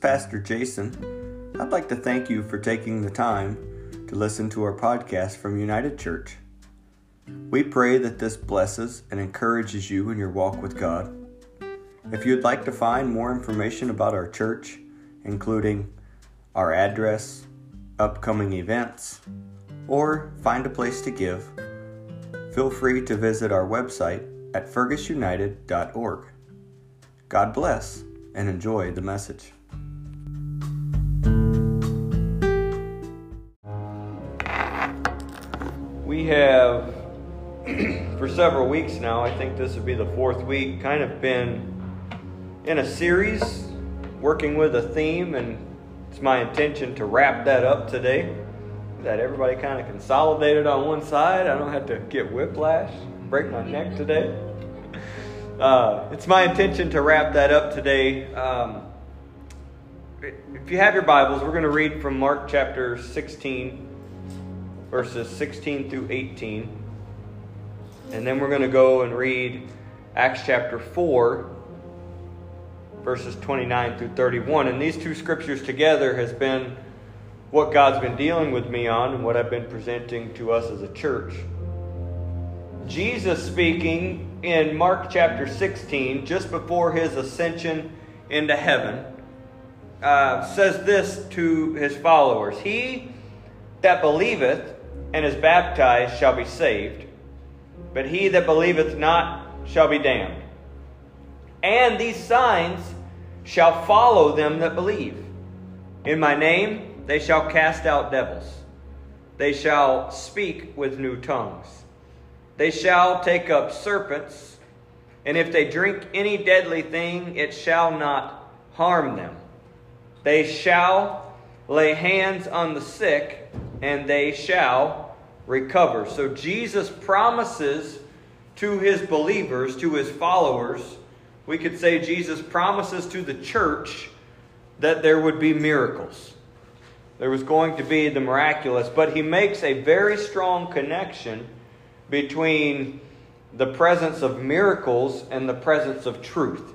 Pastor Jason. I'd like to thank you for taking the time to listen to our podcast from United Church. We pray that this blesses and encourages you in your walk with God. If you'd like to find more information about our church, including our address, upcoming events, or find a place to give, feel free to visit our website at fergusunited.org. God bless and enjoy the message. Have, for several weeks now, I think this would be the fourth week, kind of been in a series working with a theme, and it's my intention to wrap that up today. That everybody kind of consolidated on one side. I don't have to get whiplash, break my neck today. Uh, it's my intention to wrap that up today. Um, if you have your Bibles, we're going to read from Mark chapter 16, verses 16 through 18. And then we're going to go and read Acts chapter 4, verses 29 through 31. And these two scriptures together has been what God's been dealing with me on and what I've been presenting to us as a church. Jesus speaking in Mark chapter 16, just before his ascension into heaven, uh, says this to his followers He that believeth and is baptized shall be saved, but he that believeth not shall be damned. And these signs shall follow them that believe. In my name they shall cast out devils, they shall speak with new tongues, they shall take up serpents, and if they drink any deadly thing, it shall not harm them. They shall lay hands on the sick, and they shall recover. So Jesus promises to his believers, to his followers, we could say Jesus promises to the church that there would be miracles. There was going to be the miraculous, but he makes a very strong connection between the presence of miracles and the presence of truth.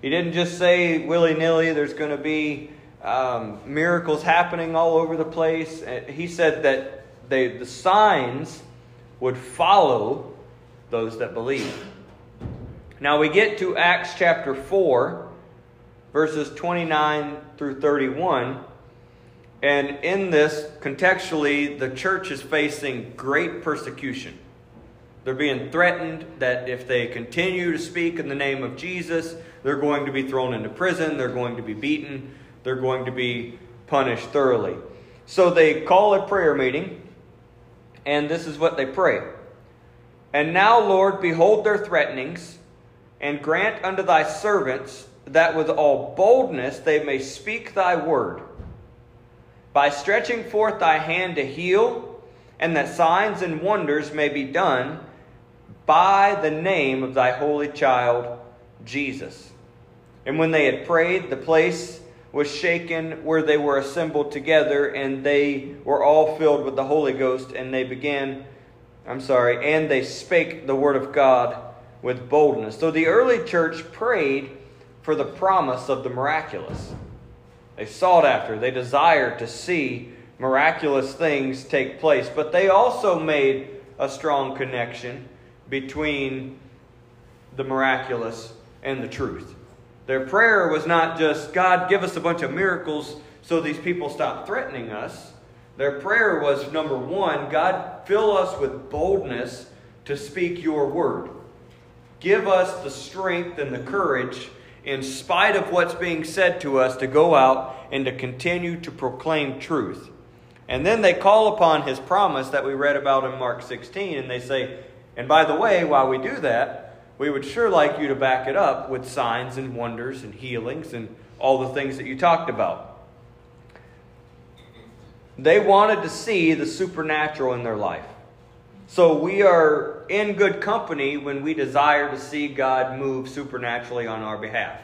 He didn't just say willy nilly, there's going to be um, miracles happening all over the place. Uh, he said that they, the signs would follow those that believe. Now we get to Acts chapter 4, verses 29 through 31. And in this, contextually, the church is facing great persecution. They're being threatened that if they continue to speak in the name of Jesus, they're going to be thrown into prison, they're going to be beaten, they're going to be punished thoroughly. So they call a prayer meeting, and this is what they pray. And now, Lord, behold their threatenings, and grant unto thy servants that with all boldness they may speak thy word, by stretching forth thy hand to heal, and that signs and wonders may be done by the name of thy holy child, Jesus. And when they had prayed, the place was shaken where they were assembled together, and they were all filled with the Holy Ghost, and they began, I'm sorry, and they spake the word of God with boldness. So the early church prayed for the promise of the miraculous. They sought after, they desired to see miraculous things take place, but they also made a strong connection between the miraculous and the truth. Their prayer was not just, God, give us a bunch of miracles so these people stop threatening us. Their prayer was number one, God, fill us with boldness to speak your word. Give us the strength and the courage, in spite of what's being said to us, to go out and to continue to proclaim truth. And then they call upon his promise that we read about in Mark 16, and they say, and by the way, while we do that, we would sure like you to back it up with signs and wonders and healings and all the things that you talked about. They wanted to see the supernatural in their life. So we are in good company when we desire to see God move supernaturally on our behalf.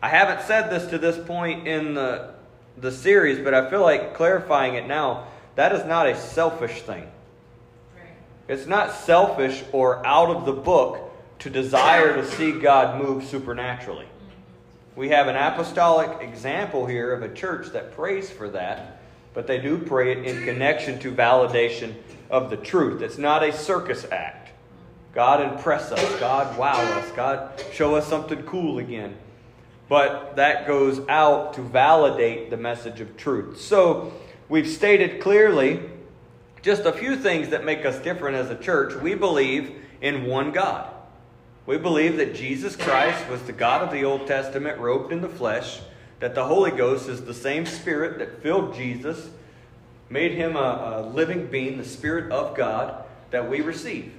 I haven't said this to this point in the, the series, but I feel like clarifying it now. That is not a selfish thing. It's not selfish or out of the book to desire to see God move supernaturally. We have an apostolic example here of a church that prays for that, but they do pray it in connection to validation of the truth. It's not a circus act. God impress us, God wow us, God show us something cool again. But that goes out to validate the message of truth. So we've stated clearly just a few things that make us different as a church. We believe in one God. We believe that Jesus Christ was the God of the Old Testament, robed in the flesh, that the Holy Ghost is the same Spirit that filled Jesus, made him a, a living being, the Spirit of God that we receive.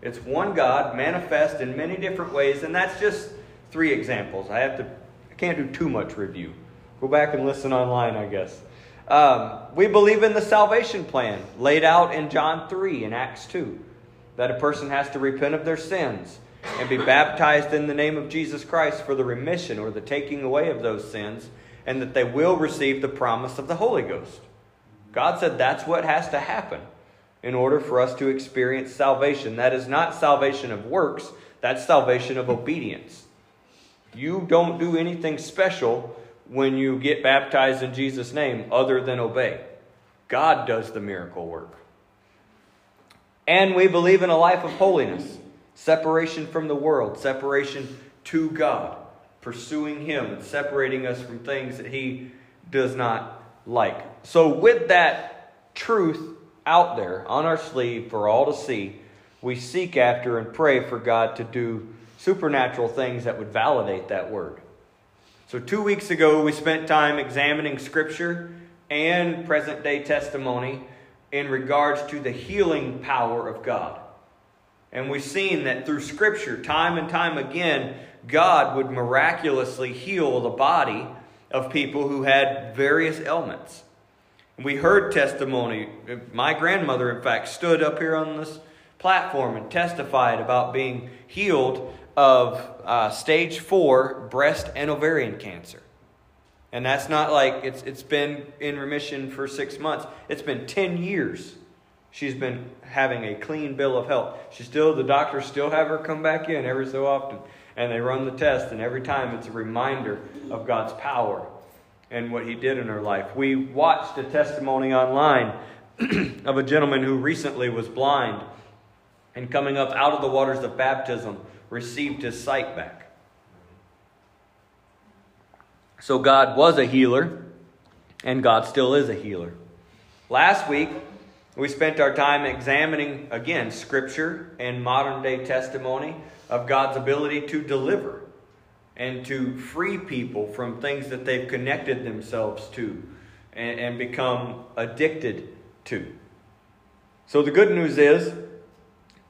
It's one God manifest in many different ways, and that's just three examples. I have to, I can't do too much review. Go back and listen online, I guess. Um, we believe in the salvation plan laid out in John 3 and Acts 2, that a person has to repent of their sins and be baptized in the name of Jesus Christ for the remission or the taking away of those sins, and that they will receive the promise of the Holy Ghost. God said that's what has to happen in order for us to experience salvation. That is not salvation of works, that's salvation of obedience. You don't do anything special when you get baptized in Jesus' name other than obey. God does the miracle work. And we believe in a life of holiness separation from the world, separation to God, pursuing Him, and separating us from things that He does not like. So, with that truth out there on our sleeve for all to see, we seek after and pray for God to do supernatural things that would validate that word. So, two weeks ago, we spent time examining Scripture and present day testimony in regards to the healing power of God. And we've seen that through Scripture, time and time again, God would miraculously heal the body of people who had various ailments. We heard testimony. My grandmother, in fact, stood up here on this platform and testified about being healed of uh, stage four breast and ovarian cancer. And that's not like it's, it's been in remission for six months, it's been 10 years she's been having a clean bill of health. She still, the doctors still have her come back in every so often, and they run the test, and every time it's a reminder of God's power and what He did in her life. We watched a testimony online of a gentleman who recently was blind and coming up out of the waters of baptism received his sight back. So God was a healer, and God still is a healer. Last week, we spent our time examining, again, Scripture and modern day testimony of God's ability to deliver and to free people from things that they've connected themselves to and, and become addicted to. So the good news is,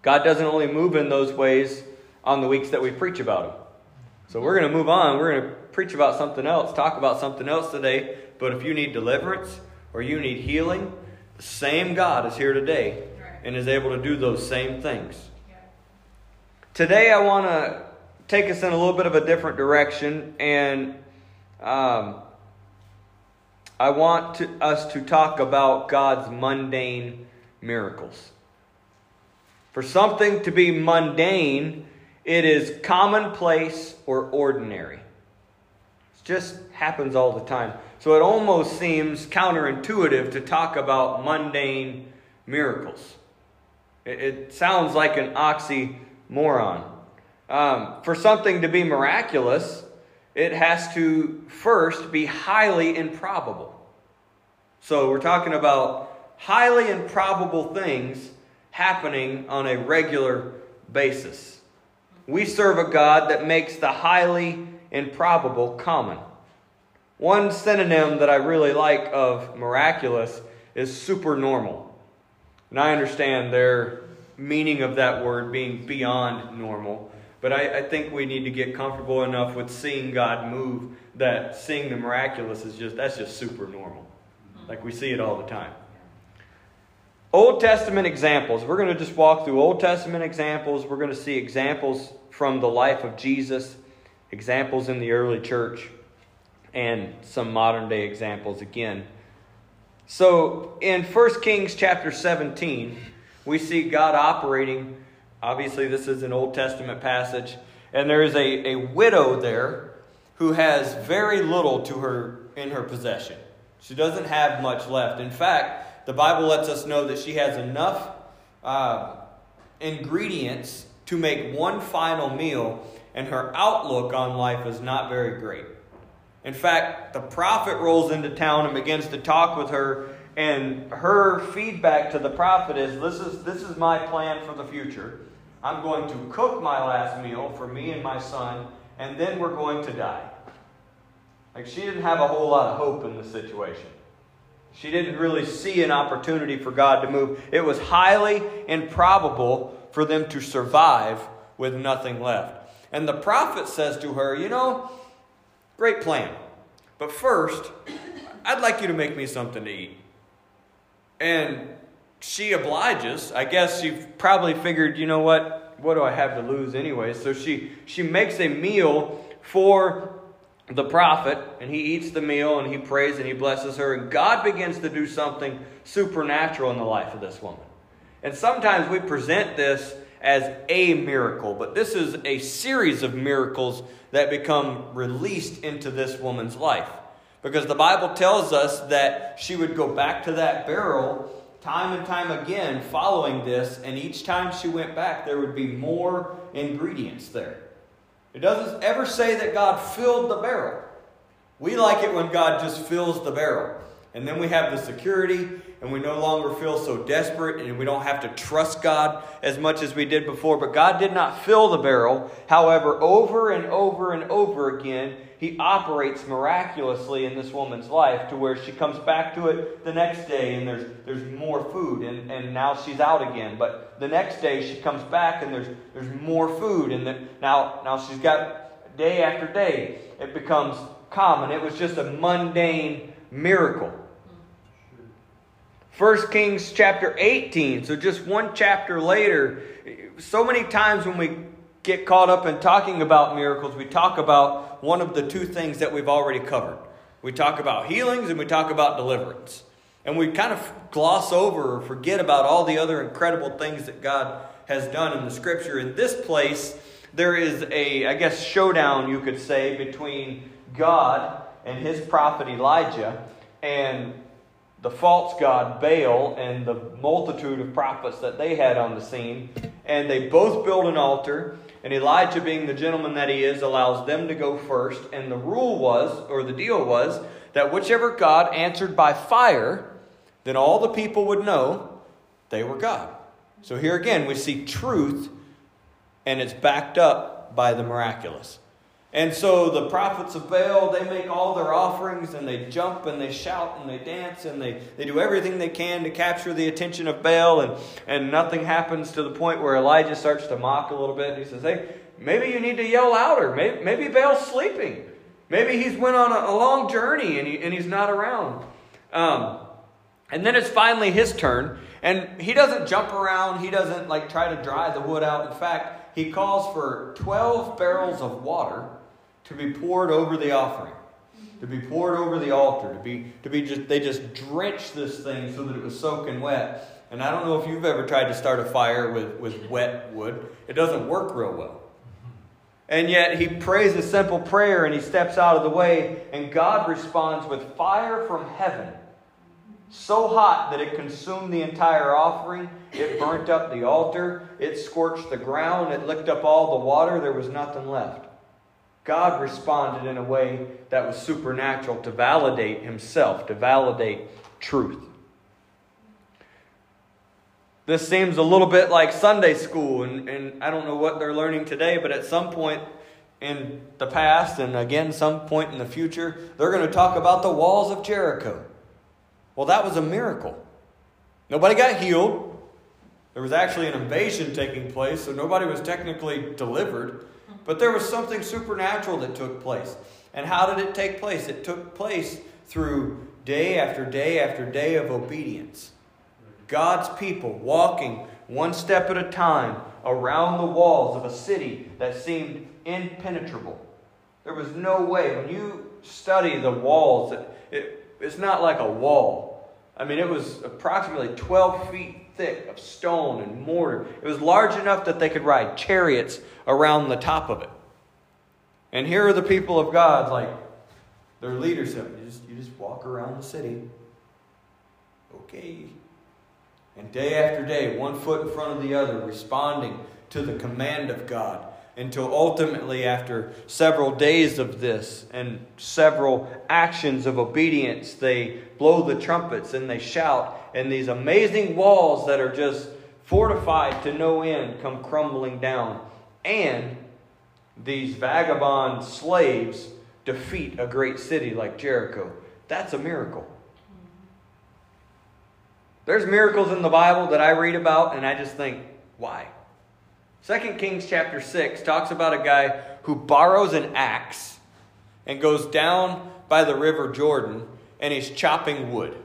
God doesn't only move in those ways on the weeks that we preach about Him. So we're going to move on. We're going to preach about something else, talk about something else today. But if you need deliverance or you need healing, same God is here today and is able to do those same things. Today, I want to take us in a little bit of a different direction, and um, I want to, us to talk about God's mundane miracles. For something to be mundane, it is commonplace or ordinary. It just happens all the time. So it almost seems counterintuitive to talk about mundane miracles. It, it sounds like an oxymoron. Um, for something to be miraculous, it has to first be highly improbable. So we're talking about highly improbable things happening on a regular basis. We serve a God that makes the highly improbable common. One synonym that I really like of miraculous is supernormal. And I understand their meaning of that word being beyond normal. But I, I, think we need to get comfortable enough with seeing God move that seeing the miraculous is just, that's just super normal. Like we see it all the time. Old Testament examples. We're going to just walk through Old Testament examples. We're going to see examples from the life of Jesus, examples in the early church and some modern day examples again. So in 1 Kings chapter 17, we see God operating. Obviously, this is an Old Testament passage, and there is a, a widow there, who has very little to her in her possession. She doesn't have much left. In fact, the Bible lets us know that she has enough uh, ingredients to make one final meal, and her outlook on life is not very great. In fact, the prophet rolls into town and begins to talk with her, and her feedback to the prophet is this is, this is my plan for the future. I'm going to cook my last meal for me and my son, and then we're going to die. Like, she didn't have a whole lot of hope in the situation. She didn't really see an opportunity for God to move. It was highly improbable for them to survive with nothing left. And the prophet says to her, You know, great plan. But first, I'd like you to make me something to eat. And she obliges. I guess she probably figured, you know what? What do I have to lose anyway? So she, she makes a meal for the prophet, and he eats the meal and he prays and he blesses her. And God begins to do something supernatural in the life of this woman. And sometimes we present this as a miracle, but this is a series of miracles that become released into this woman's life. Because the Bible tells us that she would go back to that barrel time and time again following this, and each time she went back, there would be more ingredients there. It doesn't ever say that God filled the barrel. We like it when God just fills the barrel. And then we have the security, and we no longer feel so desperate, and we don't have to trust God as much as we did before. But God did not fill the barrel. However, over and over and over again, He operates miraculously in this woman's life to where she comes back to it the next day, and there's, there's more food, and, and now she's out again. But the next day, she comes back, and there's, there's more food, and the, now, now she's got day after day. It becomes common. It was just a mundane miracle. 1 Kings chapter 18, so just one chapter later, so many times when we get caught up in talking about miracles, we talk about one of the two things that we've already covered. We talk about healings and we talk about deliverance. And we kind of gloss over or forget about all the other incredible things that God has done in the scripture. In this place, there is a, I guess, showdown, you could say, between God and his prophet Elijah and the false god Baal and the multitude of prophets that they had on the scene. And they both build an altar. And Elijah, being the gentleman that he is, allows them to go first. And the rule was, or the deal was, that whichever God answered by fire, then all the people would know they were God. So here again, we see truth, and it's backed up by the miraculous. And so the prophets of Baal, they make all their offerings and they jump and they shout and they dance and they, they do everything they can to capture the attention of Baal and, and nothing happens to the point where Elijah starts to mock a little bit. And He says, hey, maybe you need to yell louder. Maybe, maybe Baal's sleeping. Maybe he's went on a, a long journey and, he, and he's not around. Um, and then it's finally his turn. And he doesn't jump around. He doesn't like try to dry the wood out. In fact, he calls for 12 barrels of water to be poured over the offering, to be poured over the altar, to be, to be just, they just drenched this thing so that it was soaking wet. And I don't know if you've ever tried to start a fire with, with wet wood, it doesn't work real well. And yet he prays a simple prayer and he steps out of the way, and God responds with fire from heaven, so hot that it consumed the entire offering. It burnt up the altar, it scorched the ground, it licked up all the water, there was nothing left. God responded in a way that was supernatural to validate himself, to validate truth. This seems a little bit like Sunday school, and, and I don't know what they're learning today, but at some point in the past, and again, some point in the future, they're going to talk about the walls of Jericho. Well, that was a miracle. Nobody got healed. There was actually an invasion taking place, so nobody was technically delivered. But there was something supernatural that took place. And how did it take place? It took place through day after day after day of obedience. God's people walking one step at a time around the walls of a city that seemed impenetrable. There was no way. When you study the walls, it, it, it's not like a wall. I mean, it was approximately 12 feet thick of stone and mortar. It was large enough that they could ride chariots around the top of it. And here are the people of God, like their leaders said, you just, you just walk around the city. Okay. And day after day, one foot in front of the other, responding to the command of God until ultimately, after several days of this and several actions of obedience, they blow the trumpets and they shout, and these amazing walls that are just fortified to no end come crumbling down. And these vagabond slaves defeat a great city like Jericho. That's a miracle. There's miracles in the Bible that I read about, and I just think, why? 2 Kings chapter 6 talks about a guy who borrows an axe and goes down by the river Jordan and he's chopping wood.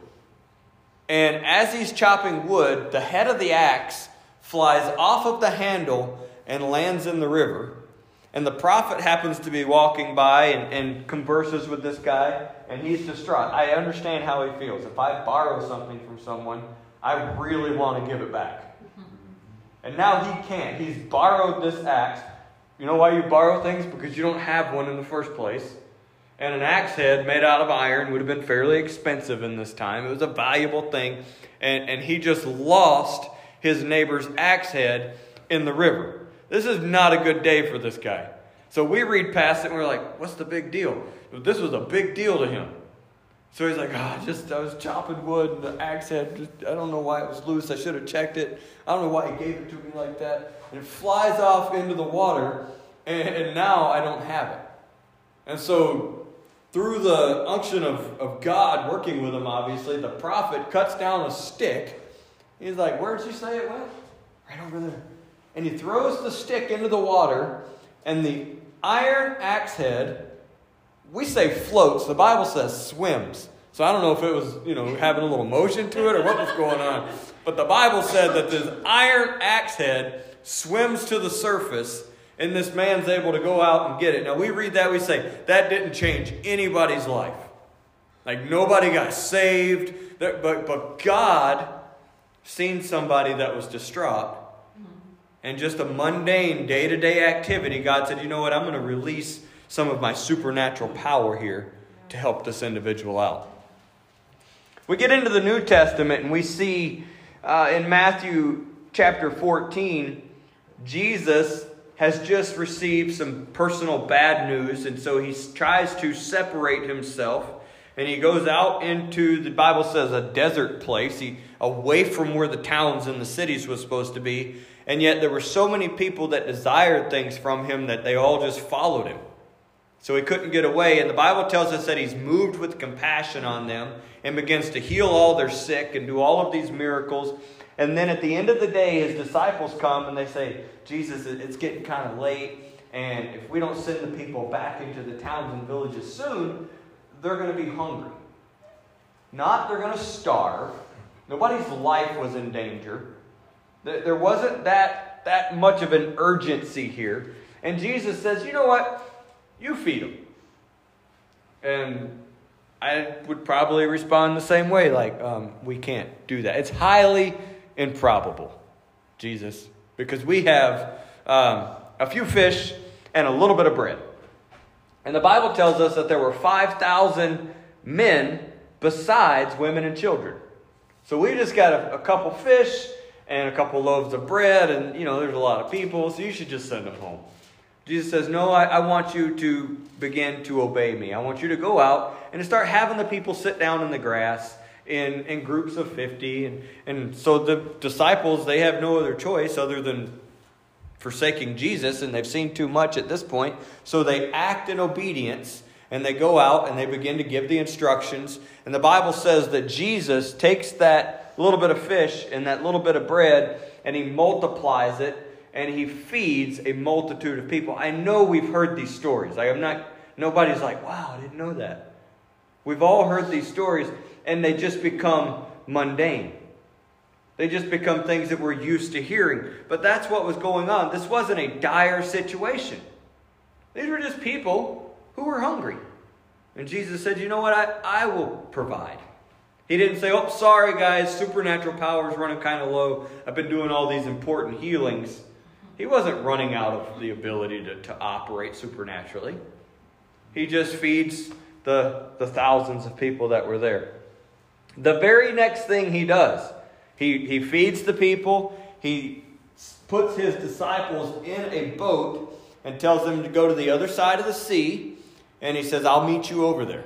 And as he's chopping wood, the head of the axe flies off of the handle and lands in the river. And the prophet happens to be walking by and, and converses with this guy, and he's distraught. I understand how he feels. If I borrow something from someone, I really want to give it back. And now he can't. He's borrowed this axe. You know why you borrow things? Because you don't have one in the first place. And an axe head made out of iron would have been fairly expensive in this time. It was a valuable thing. And, and he just lost his neighbor's axe head in the river. This is not a good day for this guy. So we read past it and we're like, what's the big deal? This was a big deal to him. So he's like, oh, just I was chopping wood and the axe head, just, I don't know why it was loose. I should have checked it. I don't know why he gave it to me like that. And it flies off into the water, and, and now I don't have it. And so, through the unction of, of God working with him, obviously, the prophet cuts down a stick. He's like, Where'd you say it went? Right over there. And he throws the stick into the water, and the iron axe head we say floats. The Bible says swims. So I don't know if it was, you know, having a little motion to it or what was going on. But the Bible said that this iron axe head swims to the surface and this man's able to go out and get it. Now we read that, we say, that didn't change anybody's life. Like nobody got saved. But, but God seen somebody that was distraught. And just a mundane day to day activity, God said, you know what, I'm going to release some of my supernatural power here to help this individual out. We get into the New Testament and we see uh, in Matthew chapter 14, Jesus has just received some personal bad news, and so he tries to separate himself. And he goes out into the Bible says a desert place, he, away from where the towns and the cities was supposed to be. And yet there were so many people that desired things from him that they all just followed him. So he couldn't get away. And the Bible tells us that he's moved with compassion on them and begins to heal all their sick and do all of these miracles. And then at the end of the day, his disciples come and they say, Jesus, it's getting kind of late. And if we don't send the people back into the towns and villages soon, they're going to be hungry. Not they're going to starve. Nobody's life was in danger. There wasn't that, that much of an urgency here. And Jesus says, you know what? You feed them. And I would probably respond the same way like, um, we can't do that. It's highly improbable, Jesus, because we have um, a few fish and a little bit of bread. And the Bible tells us that there were 5,000 men besides women and children. So we just got a, a couple fish and a couple loaves of bread, and you know, there's a lot of people, so you should just send them home. Jesus says, No, I, I, want you to begin to obey me. I want you to go out and to start having the people sit down in the grass in, in groups of 50. And, and so the disciples, they have no other choice other than forsaking Jesus, and they've seen too much at this point. So they act in obedience and they go out and they begin to give the instructions. And the Bible says that Jesus takes that little bit of fish and that little bit of bread and he multiplies it and he feeds a multitude of people. I know we've heard these stories. I am not nobody's like, "Wow, I didn't know that." We've all heard these stories and they just become mundane. They just become things that we're used to hearing. But that's what was going on. This wasn't a dire situation. These were just people who were hungry. And Jesus said, You know what? I, I will provide. He didn't say, Oh, sorry, guys, supernatural power is running kind of low. I've been doing all these important healings. He wasn't running out of the ability to, to operate supernaturally. He just feeds the, the thousands of people that were there. The very next thing he does, he, he feeds the people, he puts his disciples in a boat and tells them to go to the other side of the sea, and he says, I'll meet you over there.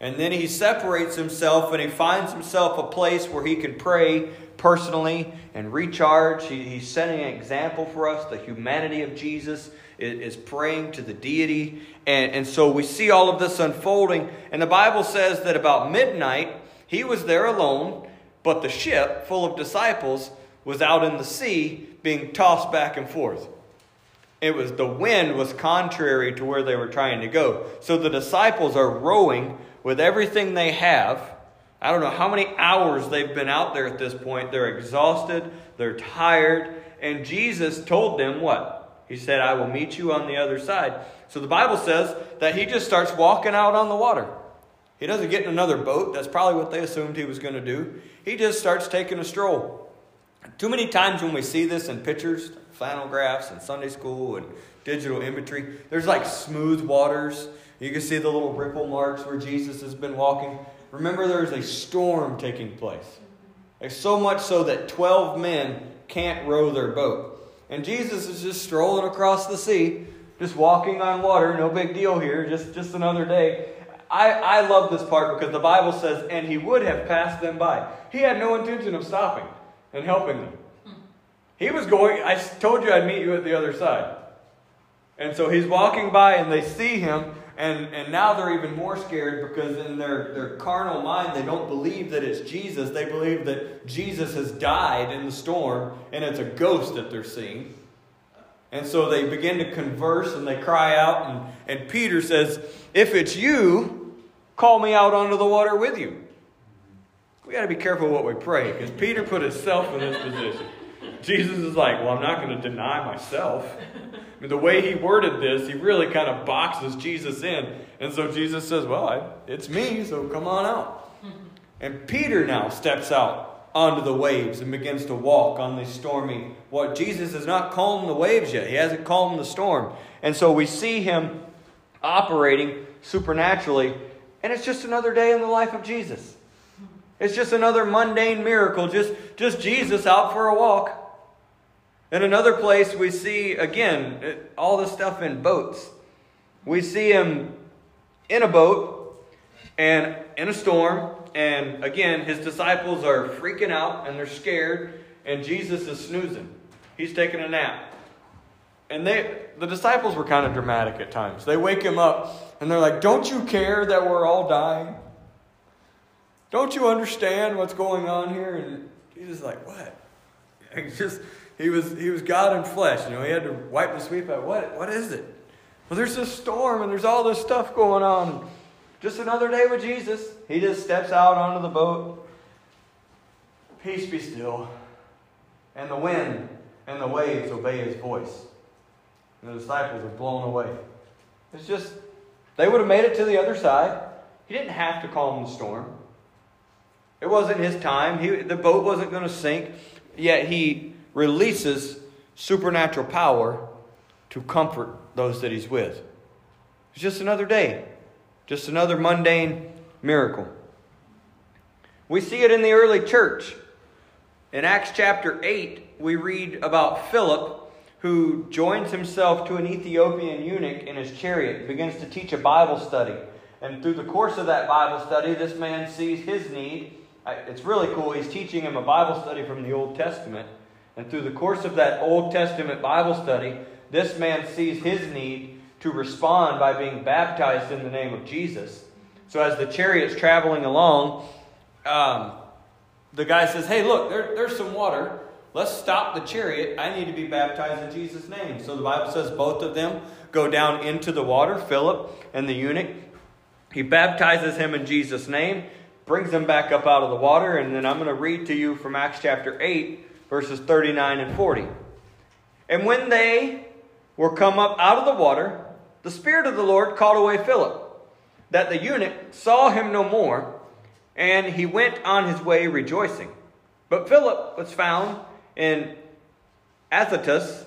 And then he separates himself and he finds himself a place where he can pray personally and recharge. He, he's setting an example for us. The humanity of Jesus is, is praying to the deity. And, and so we see all of this unfolding. And the Bible says that about midnight, he was there alone, but the ship full of disciples was out in the sea being tossed back and forth. It was the wind was contrary to where they were trying to go. So the disciples are rowing with everything they have. I don't know how many hours they've been out there at this point. They're exhausted, they're tired, and Jesus told them what? He said, I will meet you on the other side. So the Bible says that he just starts walking out on the water. He doesn't get in another boat. That's probably what they assumed he was going to do. He just starts taking a stroll. Too many times when we see this in pictures, flannel graphs and Sunday school and digital imagery, there's like smooth waters you can see the little ripple marks where Jesus has been walking. Remember, there's a storm taking place. Like so much so that 12 men can't row their boat. And Jesus is just strolling across the sea, just walking on water. No big deal here, just, just another day. I, I love this part because the Bible says, and he would have passed them by. He had no intention of stopping and helping them. He was going, I told you I'd meet you at the other side. And so he's walking by and they see him and, and now they're even more scared because in their, their carnal mind, they don't believe that it's Jesus. They believe that Jesus has died in the storm and it's a ghost that they're seeing. And so they begin to converse and they cry out. And, and Peter says, If it's you, call me out onto the water with you. We got to be careful what we pray because Peter put himself in this position. Jesus is like, Well, I'm not going to deny myself I mean, the way he worded this, he really kind of boxes Jesus in. And so Jesus says, Well, I, it's me, so come on out. And Peter now steps out onto the waves and begins to walk on the stormy. What Jesus has not calmed the waves yet. He hasn't calmed the storm. And so we see him operating supernaturally. And it's just another day in the life of Jesus. It's just another mundane miracle, just, just Jesus out for a walk. In another place, we see, again, all the stuff in boats. We see him in a boat and in a storm. And again, his disciples are freaking out and they're scared. And Jesus is snoozing. He's taking a nap. And they, the disciples were kind of dramatic at times. They wake him up and they're like, Don't you care that we're all dying? Don't you understand what's going on here? And Jesus is like, What? Just he was he was God in flesh. You know, he had to wipe the sweep out. What what is it? Well, there's this storm and there's all this stuff going on. Just another day with Jesus. He just steps out onto the boat. Peace be still. And the wind and the waves obey his voice. And the disciples are blown away. It's just, they would have made it to the other side. He didn't have to calm the storm. It wasn't his time. He, the boat wasn't going to sink. Yet he releases supernatural power to comfort those that he's with. It's just another day, just another mundane miracle. We see it in the early church. In Acts chapter 8, we read about Philip who joins himself to an Ethiopian eunuch in his chariot begins to teach a Bible study. And through the course of that Bible study, this man sees his need. It's really cool. He's teaching him a Bible study from the Old Testament. And through the course of that Old Testament Bible study, this man sees his need to respond by being baptized in the name of Jesus. So as the chariot's traveling along, um, the guy says, Hey, look, there, there's some water. Let's stop the chariot. I need to be baptized in Jesus' name. So the Bible says both of them go down into the water, Philip and the eunuch. He baptizes him in Jesus' name, brings him back up out of the water, and then I'm going to read to you from Acts chapter 8, verses 39 and 40. And when they were come up out of the water, the Spirit of the Lord called away Philip, that the eunuch saw him no more, and he went on his way rejoicing. But Philip was found in Azotus,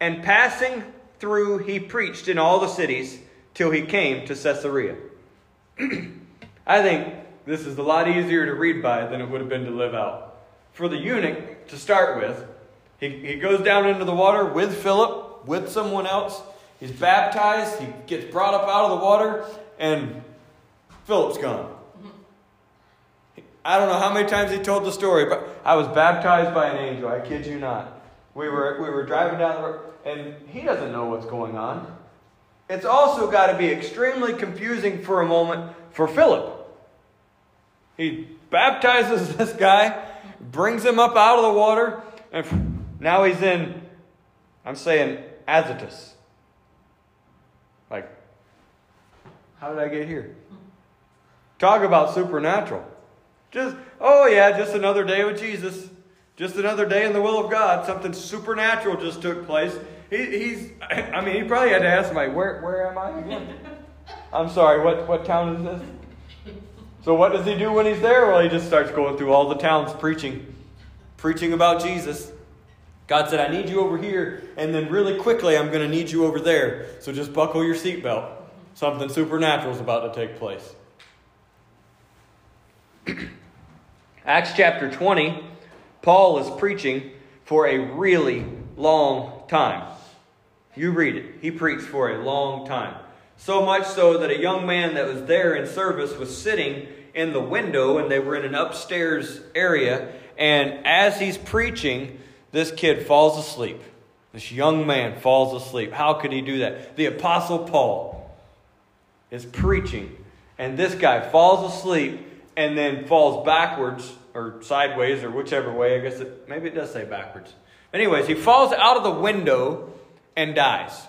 and passing through, he preached in all the cities, till he came to Caesarea. I think this is a lot easier to read by than it would have been to live out. For the eunuch, to start with, he, he goes down into the water with Philip, with someone else. He's baptized, he gets brought up out of the water, and Philip's gone. I don't know how many times he told the story, but I was baptized by an angel. I kid you not. We were, we were driving down the road, and he doesn't know what's going on. It's also got to be extremely confusing for a moment for Philip. He baptizes this guy, brings him up out of the water, and now he's in, I'm saying, Azotus. Like, how did I get here? Talk about supernatural. Just, oh yeah, just another day with Jesus. Just another day in the will of God. Something supernatural just took place. He, he's, I mean, he probably had to ask me, where, where am I again? I'm sorry, what, what town is this? So what does he do when he's there? Well, he just starts going through all the towns preaching, preaching about Jesus. God said, I need you over here, and then really quickly, I'm going to need you over there. So just buckle your seatbelt. Something supernatural is about to take place. Acts chapter 20, Paul is preaching for a really long time. You read it. He preached for a long time. So much so that a young man that was there in service was sitting in the window, and they were in an upstairs area. And as he's preaching, this kid falls asleep. This young man falls asleep. How could he do that? The Apostle Paul is preaching, and this guy falls asleep and then falls backwards or sideways or whichever way. I guess it, maybe it does say backwards. Anyways, he falls out of the window and dies.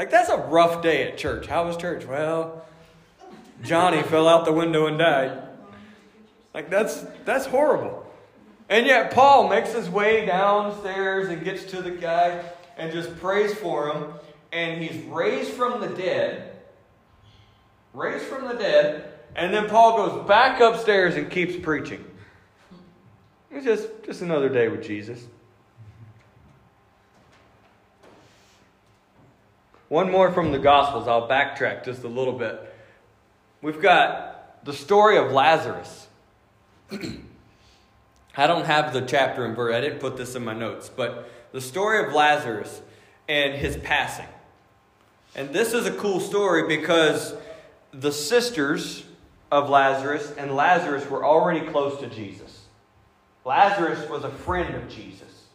Like that's a rough day at church. How was church? Well, Johnny fell out the window and died. Like that's that's horrible. And yet Paul makes his way downstairs and gets to the guy and just prays for him and he's raised from the dead. Raised from the dead and then Paul goes back upstairs and keeps preaching. It's just, just another day with Jesus. One more from the Gospels. I'll backtrack just a little bit. We've got the story of Lazarus. I don't have the chapter and verse. I didn't put this in my notes, but the story of Lazarus and his passing. And this is a cool story because the sisters of Lazarus and Lazarus were already close to Jesus. Lazarus was a friend of Jesus.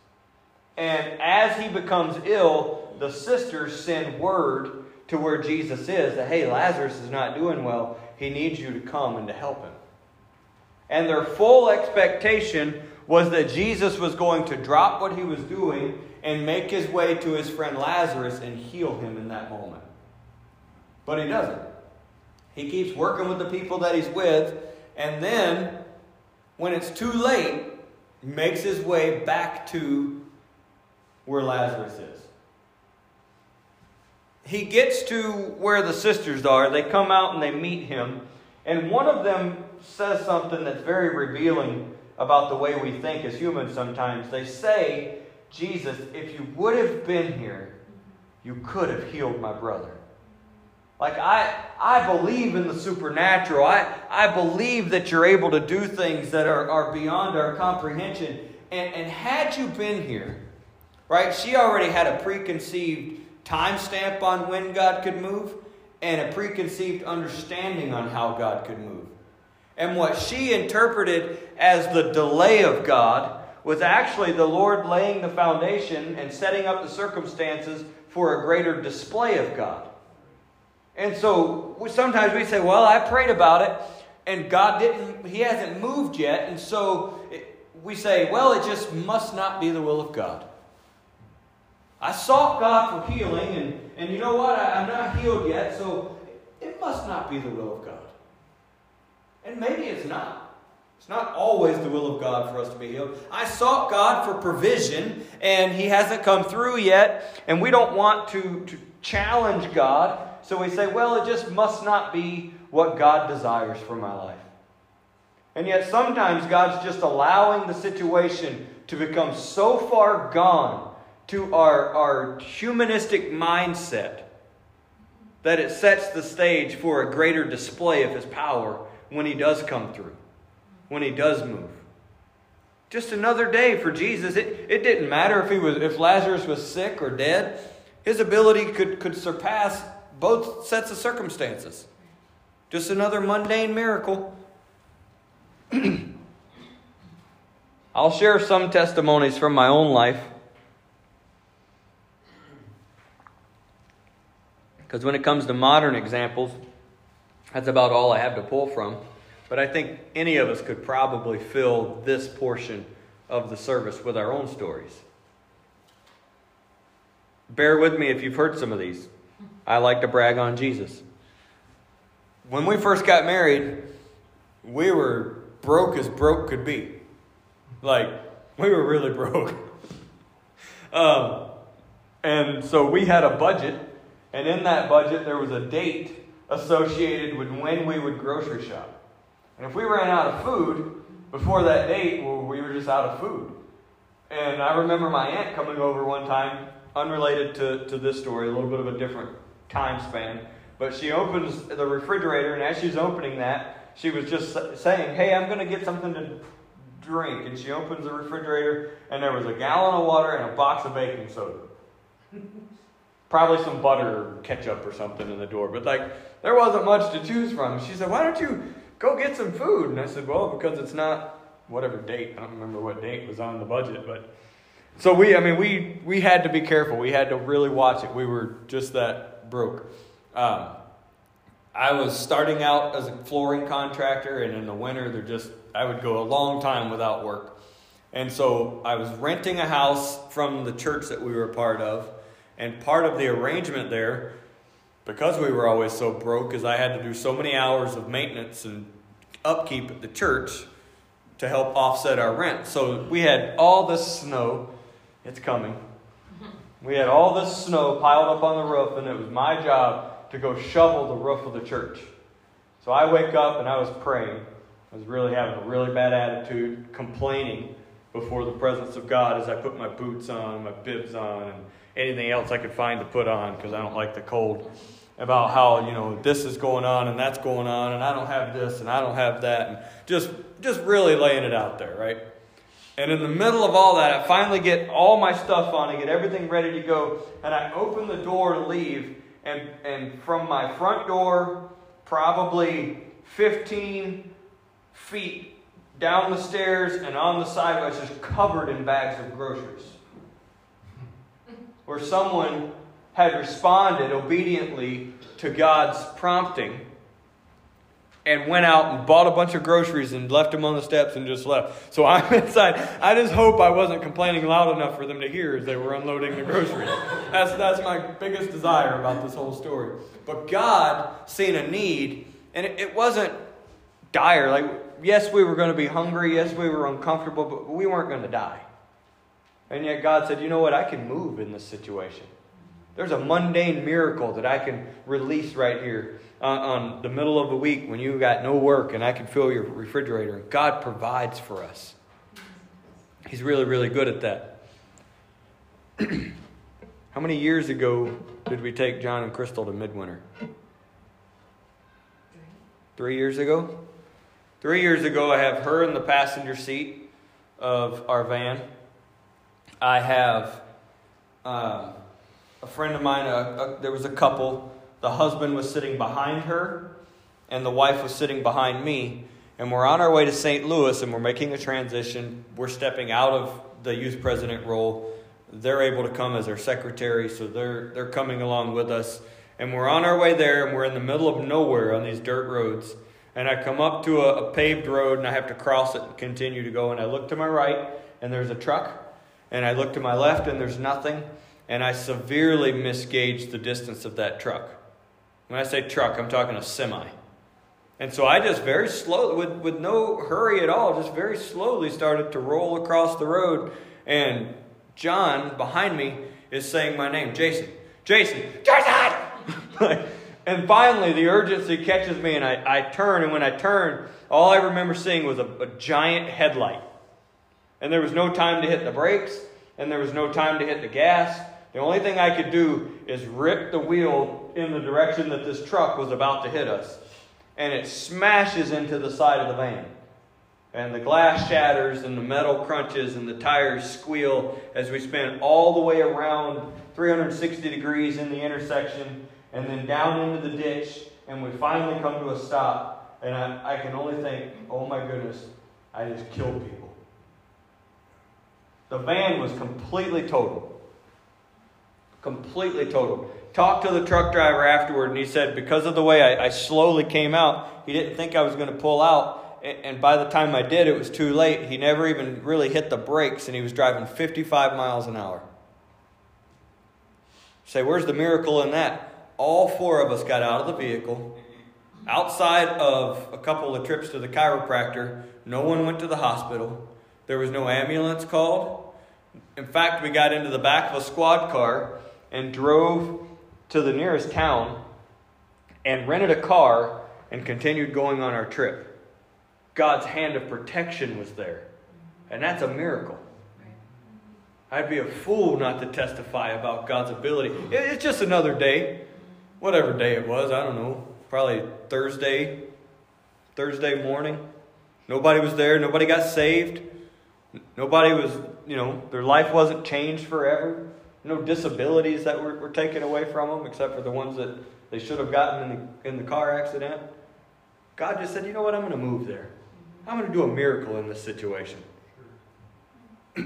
And as he becomes ill, the sisters send word to where Jesus is that, hey, Lazarus is not doing well. He needs you to come and to help him. And their full expectation was that Jesus was going to drop what he was doing and make his way to his friend Lazarus and heal him in that moment. But he doesn't. He keeps working with the people that he's with, and then, when it's too late, makes his way back to where Lazarus is. He gets to where the sisters are. They come out and they meet him. And one of them says something that's very revealing about the way we think as humans sometimes. They say, Jesus, if you would have been here, you could have healed my brother. Like, I, I believe in the supernatural. I, I believe that you're able to do things that are, are beyond our comprehension. And, and had you been here, right, she already had a preconceived timestamp on when God could move and a preconceived understanding on how God could move. And what she interpreted as the delay of God was actually the Lord laying the foundation and setting up the circumstances for a greater display of God. And so sometimes we say, well, I prayed about it and God didn't, He hasn't moved yet. And so we say, well, it just must not be the will of God. I sought God for healing, and, and you know what? I, I'm not healed yet, so it must not be the will of God. And maybe it's not. It's not always the will of God for us to be healed. I sought God for provision, and He hasn't come through yet, and we don't want to, to challenge God so we say, well, it just must not be what God desires for my life. And yet sometimes God's just allowing the situation to become so far gone to our, our humanistic mindset that it sets the stage for a greater display of his power when he does come through, when he does move. Just another day for Jesus. It, it didn't matter if he was if Lazarus was sick or dead. His ability could, could surpass both sets of circumstances. Just another mundane miracle. I'll share some testimonies from my own life. Because when it comes to modern examples, that's about all I have to pull from. But I think any of us could probably fill this portion of the service with our own stories. Bear with me if you've heard some of these. I like to brag on Jesus. When we first got married, we were broke as broke could be. Like, we were really broke. um, and so we had a budget, and in that budget, there was a date associated with when we would grocery shop. And if we ran out of food before that date, well, we were just out of food. And I remember my aunt coming over one time, unrelated to, to this story, a little bit of a different time span. But she opens the refrigerator, and as she's opening that, she was just saying, Hey, I'm going to get something to drink. And she opens the refrigerator, and there was a gallon of water and a box of baking soda. Probably some butter or ketchup or something in the door. But, like, there wasn't much to choose from. She said, Why don't you go get some food? And I said, Well, because it's not whatever date. I don't remember what date was on the budget, but. So we, I mean, we we had to be careful. We had to really watch it. We were just that broke. Um, I was starting out as a flooring contractor, and in the winter, they're just I would go a long time without work. And so I was renting a house from the church that we were a part of, and part of the arrangement there, because we were always so broke, is I had to do so many hours of maintenance and upkeep at the church to help offset our rent. So we had all this snow. It's coming. We had all this snow piled up on the roof, and it was my job to go shovel the roof of the church. So I wake up and I was praying. I was really having a really bad attitude, complaining before the presence of God as I put my boots on, my bibs on, and anything else I could find to put on because I don't like the cold. About how, you know, this is going on and that's going on, and I don't have this and I don't have that, and just just really laying it out there, right? And in the middle of all that, I finally get all my stuff on, I get everything ready to go, and I open the door to leave, and, and from my front door, probably 15 feet down the stairs and on the sidewalks, just covered in bags of groceries. Where someone had responded obediently to God's prompting and went out and bought a bunch of groceries and left them on the steps and just left. So I'm inside. I just hope I wasn't complaining loud enough for them to hear as they were unloading the groceries. That's, that's my biggest desire about this whole story. But God seen a need, and it, it wasn't dire. Like, yes, we were going to be hungry. Yes, we were uncomfortable, but we weren't going to die. And yet God said, you know what? I can move in this situation. There's a mundane miracle that I can release right here on, on the middle of the week when you got no work and I can fill your refrigerator. God provides for us. He's really, really good at that. How many years ago did we take John and Crystal to Midwinter? Three years ago? Three years ago, I have her in the passenger seat of our van. I have um, a friend of mine, a, a, there was a couple. The husband was sitting behind her, and the wife was sitting behind me. And we're on our way to St. Louis, and we're making a transition. We're stepping out of the youth president role. They're able to come as our secretary, so they're, they're coming along with us. And we're on our way there, and we're in the middle of nowhere on these dirt roads. And I come up to a, a paved road, and I have to cross it and continue to go. And I look to my right, and there's a truck. And I look to my left, and there's nothing and I severely misgauged the distance of that truck. When I say truck, I'm talking a semi. And so I just very slowly, with, with no hurry at all, just very slowly started to roll across the road. And John behind me is saying my name, Jason. Jason, Jason! and finally, the urgency catches me, and I, I turn. And when I turn, all I remember seeing was a, a giant headlight. And there was no time to hit the brakes, and there was no time to hit the gas. The only thing I could do is rip the wheel in the direction that this truck was about to hit us. And it smashes into the side of the van. And the glass shatters and the metal crunches and the tires squeal as we spin all the way around 360 degrees in the intersection and then down into the ditch. And we finally come to a stop. And I, I can only think, oh my goodness, I just killed people. The van was completely total. Completely total. Talked to the truck driver afterward, and he said because of the way I, I slowly came out, he didn't think I was going to pull out. And by the time I did, it was too late. He never even really hit the brakes, and he was driving 55 miles an hour. Say, where's the miracle in that? All four of us got out of the vehicle. Outside of a couple of trips to the chiropractor, no one went to the hospital. There was no ambulance called. In fact, we got into the back of a squad car and drove to the nearest town and rented a car and continued going on our trip. God's hand of protection was there. And that's a miracle. I'd be a fool not to testify about God's ability. It's just another day. Whatever day it was, I don't know. Probably Thursday, Thursday morning. Nobody was there. Nobody got saved. Nobody was, you know, their life wasn't changed forever. No disabilities that were, were taken away from them, except for the ones that they should have gotten in the, in the car accident. God just said, you know what, I'm going to move there. I'm going to do a miracle in this situation. a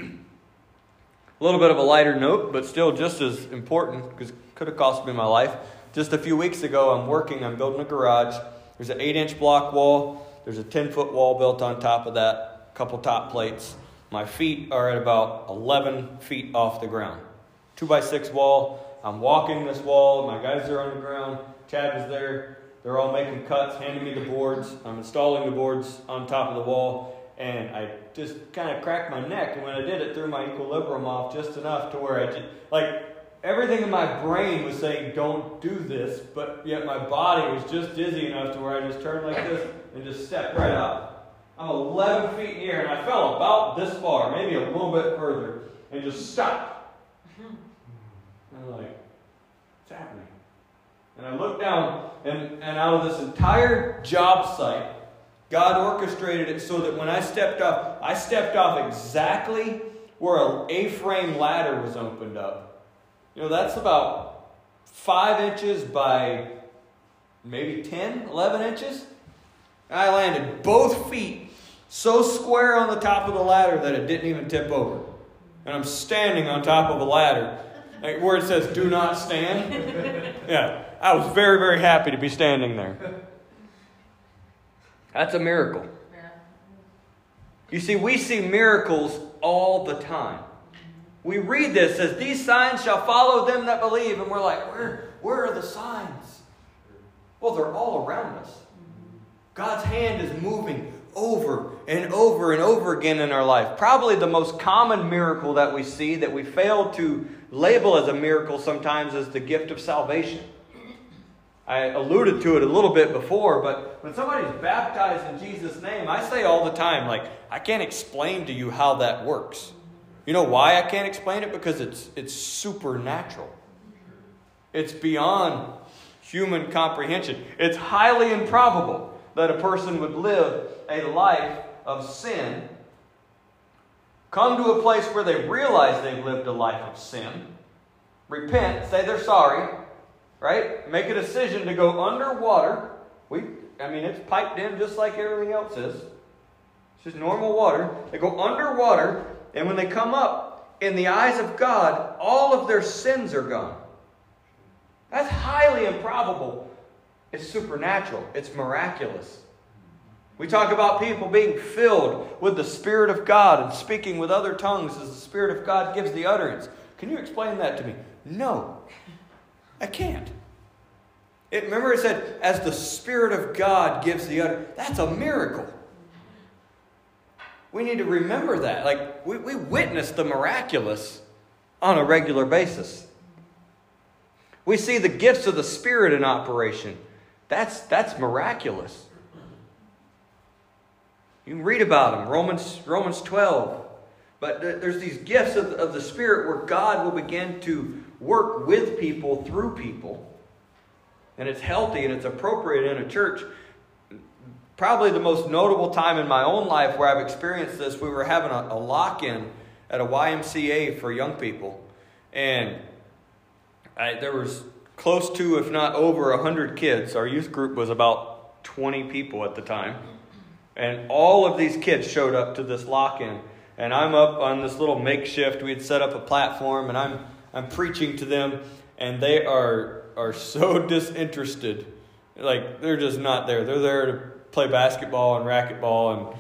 little bit of a lighter note, but still just as important, because it could have cost me my life. Just a few weeks ago, I'm working, I'm building a garage. There's an 8 inch block wall, there's a 10 foot wall built on top of that, a couple top plates. My feet are at about 11 feet off the ground. Two by six wall. I'm walking this wall. My guys are on the ground. Chad is there. They're all making cuts, handing me the boards. I'm installing the boards on top of the wall. And I just kind of cracked my neck. And when I did it, threw my equilibrium off just enough to where I just, like, everything in my brain was saying, don't do this. But yet my body was just dizzy enough to where I just turned like this and just stepped right out. I'm 11 feet in the air, and I fell about this far, maybe a little bit further, and just stopped. Hmm. And I'm like, what's happening? And I looked down, and, and out of this entire job site, God orchestrated it so that when I stepped off, I stepped off exactly where an A-frame ladder was opened up. You know, that's about five inches by maybe 10, 11 inches. I landed both feet so square on the top of the ladder that it didn't even tip over. And I'm standing on top of a ladder like where it says do not stand. Yeah, I was very, very happy to be standing there. That's a miracle. You see, we see miracles all the time. We read this as these signs shall follow them that believe, and we're like, where, where are the signs? Well, they're all around us. God's hand is moving over and over and over again in our life. Probably the most common miracle that we see that we fail to label as a miracle sometimes is the gift of salvation. I alluded to it a little bit before, but when somebody's baptized in Jesus' name, I say all the time, like, I can't explain to you how that works. You know why I can't explain it? Because it's, it's supernatural. It's beyond human comprehension. It's highly improbable that a person would live a life of sin, come to a place where they realize they've lived a life of sin, repent, say they're sorry, right? Make a decision to go underwater. We, I mean, it's piped in just like everything else is. It's just normal water. They go underwater, and when they come up, in the eyes of God, all of their sins are gone. That's highly improbable. It's supernatural, it's miraculous. We talk about people being filled with the Spirit of God and speaking with other tongues as the Spirit of God gives the utterance. Can you explain that to me? No, I can't. It, remember, it said, as the Spirit of God gives the utterance. That's a miracle. We need to remember that. Like, we, we witness the miraculous on a regular basis. We see the gifts of the Spirit in operation. That's, that's miraculous. You can read about them. Romans, Romans 12. But there's these gifts of, of the Spirit where God will begin to work with people through people. And it's healthy and it's appropriate in a church. Probably the most notable time in my own life where I've experienced this, we were having a, a lock in at a YMCA for young people. And I, there was close to, if not over, 100 kids. Our youth group was about 20 people at the time. And all of these kids showed up to this lock in. And I'm up on this little makeshift. We had set up a platform, and I'm, I'm preaching to them, and they are, are so disinterested. Like, they're just not there. They're there to play basketball and racquetball and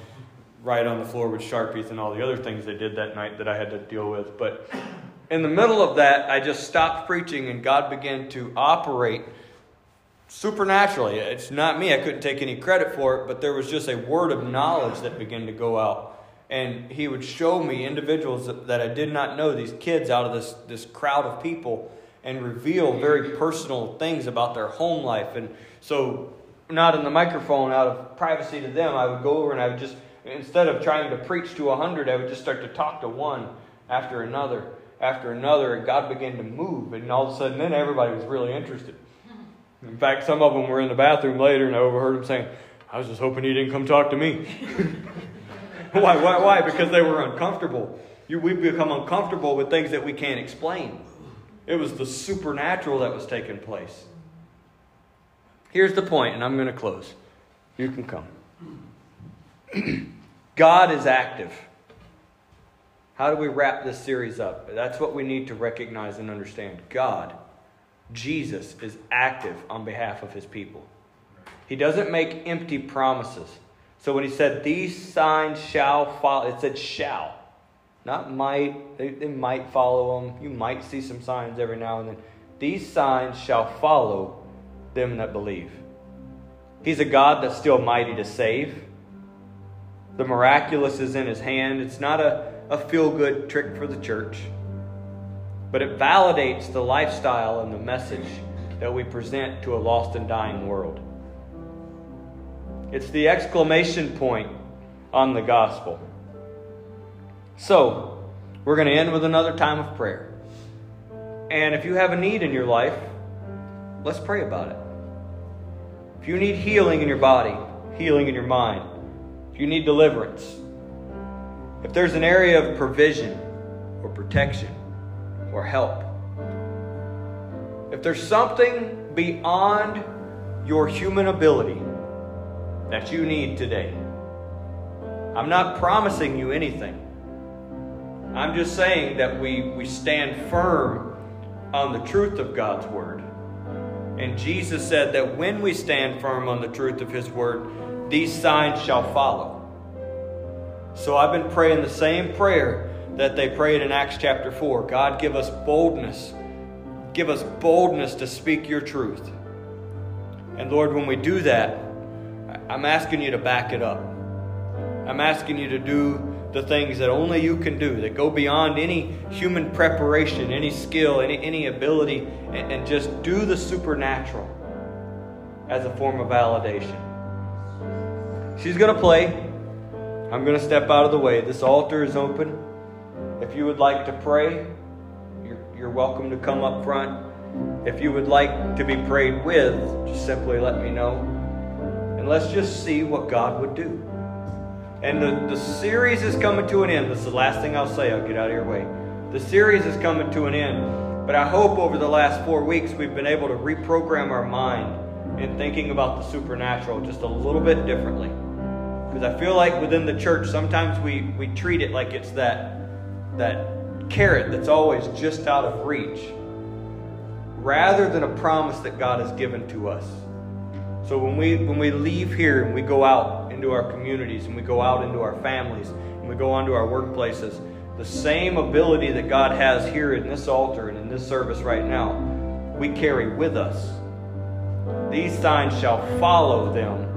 write on the floor with Sharpies and all the other things they did that night that I had to deal with. But in the middle of that, I just stopped preaching and God began to operate supernaturally. It's not me, I couldn't take any credit for it, but there was just a word of knowledge that began to go out. And he would show me individuals that, I did not know, these kids out of this, this crowd of people, and reveal very personal things about their home life. And so, not in the microphone, out of privacy to them, I would go over and I would just, instead of trying to preach to a hundred, I would just start to talk to one after another after another, and God began to move. And all of a sudden, then everybody was really interested. In fact, some of them were in the bathroom later, and I overheard them saying, I was just hoping he didn't come talk to me. why, why, why? Because they were uncomfortable. You, we become uncomfortable with things that we can't explain. It was the supernatural that was taking place. Here's the point, and I'm going to close. You can come. God is active. How do we wrap this series up? That's what we need to recognize and understand. God, Jesus, is active on behalf of his people. He doesn't make empty promises. So when he said, These signs shall follow, it said shall, not might. They, they might follow them. You might see some signs every now and then. These signs shall follow them that believe. He's a God that's still mighty to save. The miraculous is in his hand. It's not a a feel good trick for the church, but it validates the lifestyle and the message that we present to a lost and dying world. It's the exclamation point on the gospel. So, we're going to end with another time of prayer. And if you have a need in your life, let's pray about it. If you need healing in your body, healing in your mind, if you need deliverance, if there's an area of provision or protection or help, if there's something beyond your human ability that you need today, I'm not promising you anything. I'm just saying that we, we stand firm on the truth of God's Word. And Jesus said that when we stand firm on the truth of His Word, these signs shall follow. So I've been praying the same prayer that they prayed in Acts chapter 4. God, give us boldness. Give us boldness to speak your truth. And Lord, when we do that, I'm asking you to back it up. I'm asking you to do the things that only you can do, that go beyond any human preparation, any skill, any, any ability, and, and just do the supernatural as a form of validation. She's going to play. I'm going to step out of the way. This altar is open. If you would like to pray, you're, you're welcome to come up front. If you would like to be prayed with, just simply let me know. And let's just see what God would do. And the, the series is coming to an end. This is the last thing I'll say. I'll get out of your way. The series is coming to an end. But I hope over the last four weeks we've been able to reprogram our mind in thinking about the supernatural just a little bit differently. Because I feel like within the church, sometimes we, we treat it like it's that, that carrot that's always just out of reach, rather than a promise that God has given to us. So when we when we leave here and we go out into our communities and we go out into our families and we go onto our workplaces, the same ability that God has here in this altar and in this service right now, we carry with us. These signs shall follow them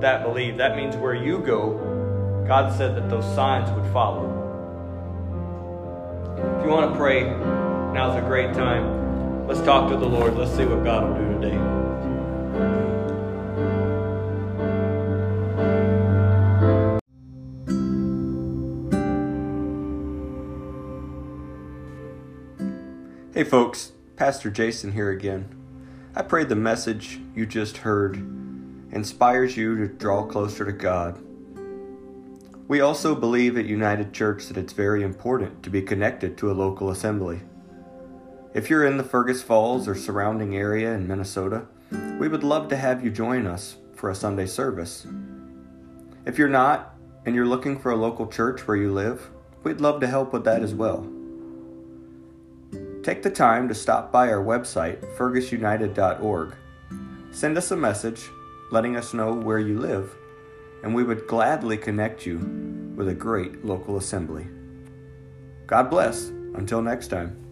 that believe. That means where you go, God said that those signs would follow. If you want to pray, now's a great time. Let's talk to the Lord. Let's see what God will do today. Hey folks, Pastor Jason here again. I pray the message you just heard inspires you to draw closer to God. We also believe at United Church that it's very important to be connected to a local assembly. If you're in the Fergus Falls or surrounding area in Minnesota, we would love to have you join us for a Sunday service. If you're not and you're looking for a local church where you live, we'd love to help with that as well. Take the time to stop by our website, fergusunited.org. Send us a message letting us know where you live, and we would gladly connect you with a great local assembly. God bless. Until next time.